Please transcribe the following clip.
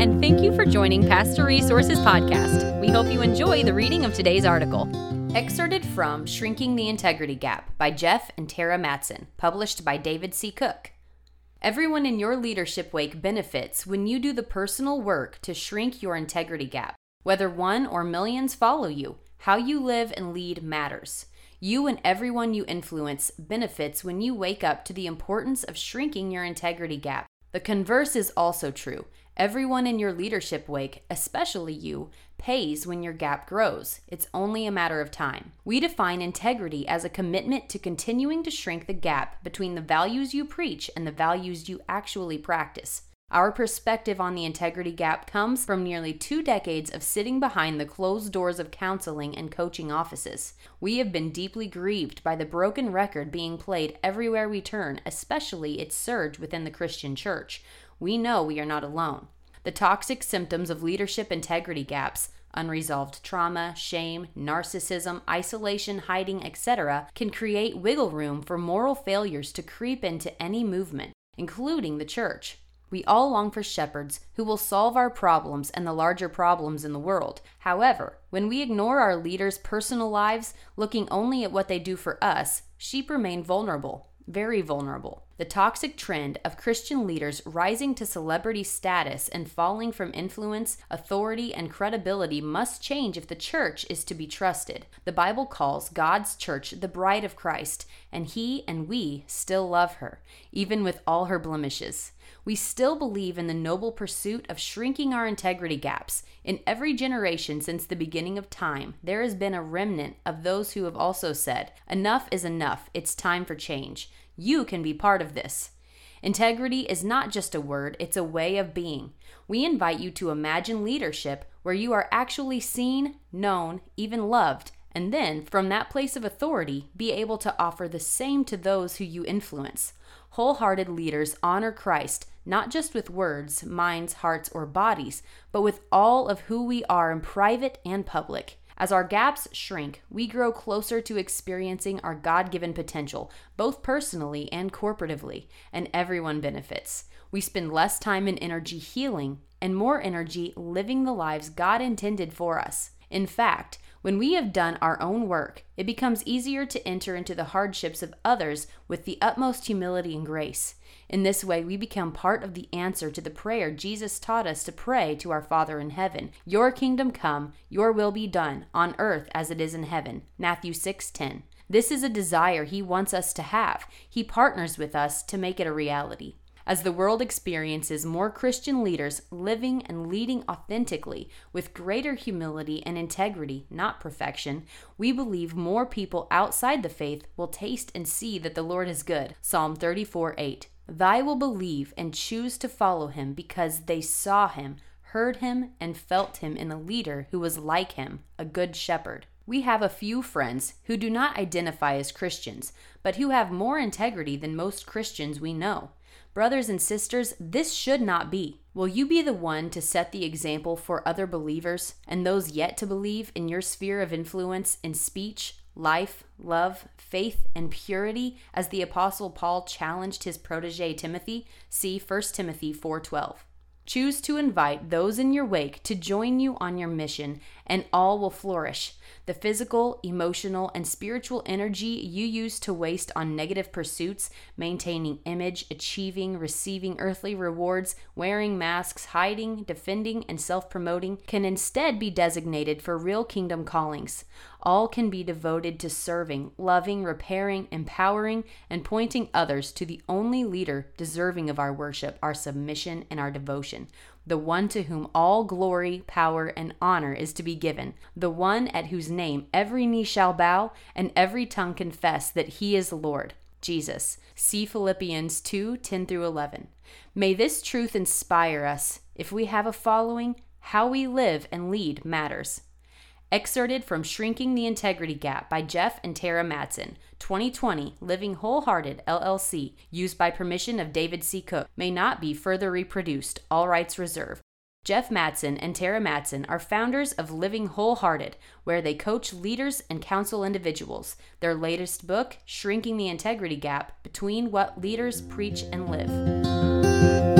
and thank you for joining Pastor Resources Podcast. We hope you enjoy the reading of today's article. Excerpted from Shrinking the Integrity Gap by Jeff and Terra Mattson, published by David C. Cook. Everyone in your leadership wake benefits when you do the personal work to shrink your integrity gap. Whether one or millions follow you, how you live and lead matters. You and everyone you influence benefits when you wake up to the importance of shrinking your integrity gap. The converse is also true. Everyone in your leadership wake, especially you, pays when your gap grows. It's only a matter of time. We define integrity as a commitment to continuing to shrink the gap between the values you preach and the values you actually practice. Our perspective on the integrity gap comes from nearly two decades of sitting behind the closed doors of counseling and coaching offices. We have been deeply grieved by the broken record being played everywhere we turn, especially its surge within the Christian church. We know we are not alone. The toxic symptoms of leadership integrity gaps, unresolved trauma, shame, narcissism, isolation, hiding, etc., can create wiggle room for moral failures to creep into any movement, including the church. We all long for shepherds who will solve our problems and the larger problems in the world. However, when we ignore our leaders' personal lives, looking only at what they do for us, sheep remain vulnerable, very vulnerable. The toxic trend of Christian leaders rising to celebrity status and falling from influence, authority, and credibility must change if the church is to be trusted. The Bible calls God's church the bride of Christ, and He and we still love her, even with all her blemishes. We still believe in the noble pursuit of shrinking our integrity gaps. In every generation since the beginning of time, there has been a remnant of those who have also said, Enough is enough, it's time for change. You can be part of this. Integrity is not just a word, it's a way of being. We invite you to imagine leadership where you are actually seen, known, even loved, and then, from that place of authority, be able to offer the same to those who you influence. Wholehearted leaders honor Christ not just with words, minds, hearts, or bodies, but with all of who we are in private and public. As our gaps shrink, we grow closer to experiencing our God given potential, both personally and corporatively, and everyone benefits. We spend less time and energy healing and more energy living the lives God intended for us. In fact, when we have done our own work, it becomes easier to enter into the hardships of others with the utmost humility and grace. In this way, we become part of the answer to the prayer Jesus taught us to pray to our Father in heaven Your kingdom come, your will be done, on earth as it is in heaven. Matthew 6:10. This is a desire He wants us to have. He partners with us to make it a reality. As the world experiences more Christian leaders living and leading authentically with greater humility and integrity, not perfection, we believe more people outside the faith will taste and see that the Lord is good. Psalm 34 8. Thy will believe and choose to follow him because they saw him, heard him, and felt him in a leader who was like him, a good shepherd. We have a few friends who do not identify as Christians, but who have more integrity than most Christians we know. Brothers and sisters, this should not be. Will you be the one to set the example for other believers and those yet to believe in your sphere of influence in speech, life, love, faith, and purity as the apostle Paul challenged his protege Timothy? See 1 Timothy 4:12. Choose to invite those in your wake to join you on your mission, and all will flourish. The physical, emotional, and spiritual energy you use to waste on negative pursuits, maintaining image, achieving, receiving earthly rewards, wearing masks, hiding, defending, and self promoting, can instead be designated for real kingdom callings. All can be devoted to serving, loving, repairing, empowering, and pointing others to the only leader deserving of our worship, our submission, and our devotion the one to whom all glory, power, and honor is to be given, the one at whose name every knee shall bow and every tongue confess that he is Lord, Jesus. See Philippians 2 10 through 11. May this truth inspire us. If we have a following, how we live and lead matters. Excerpted from Shrinking the Integrity Gap by Jeff and Terra Mattson, 2020, Living Wholehearted LLC, used by permission of David C. Cook, may not be further reproduced, all rights reserved. Jeff Mattson and Terra Mattson are founders of Living Wholehearted, where they coach leaders and counsel individuals. Their latest book, Shrinking the Integrity Gap Between What Leaders Preach and Live.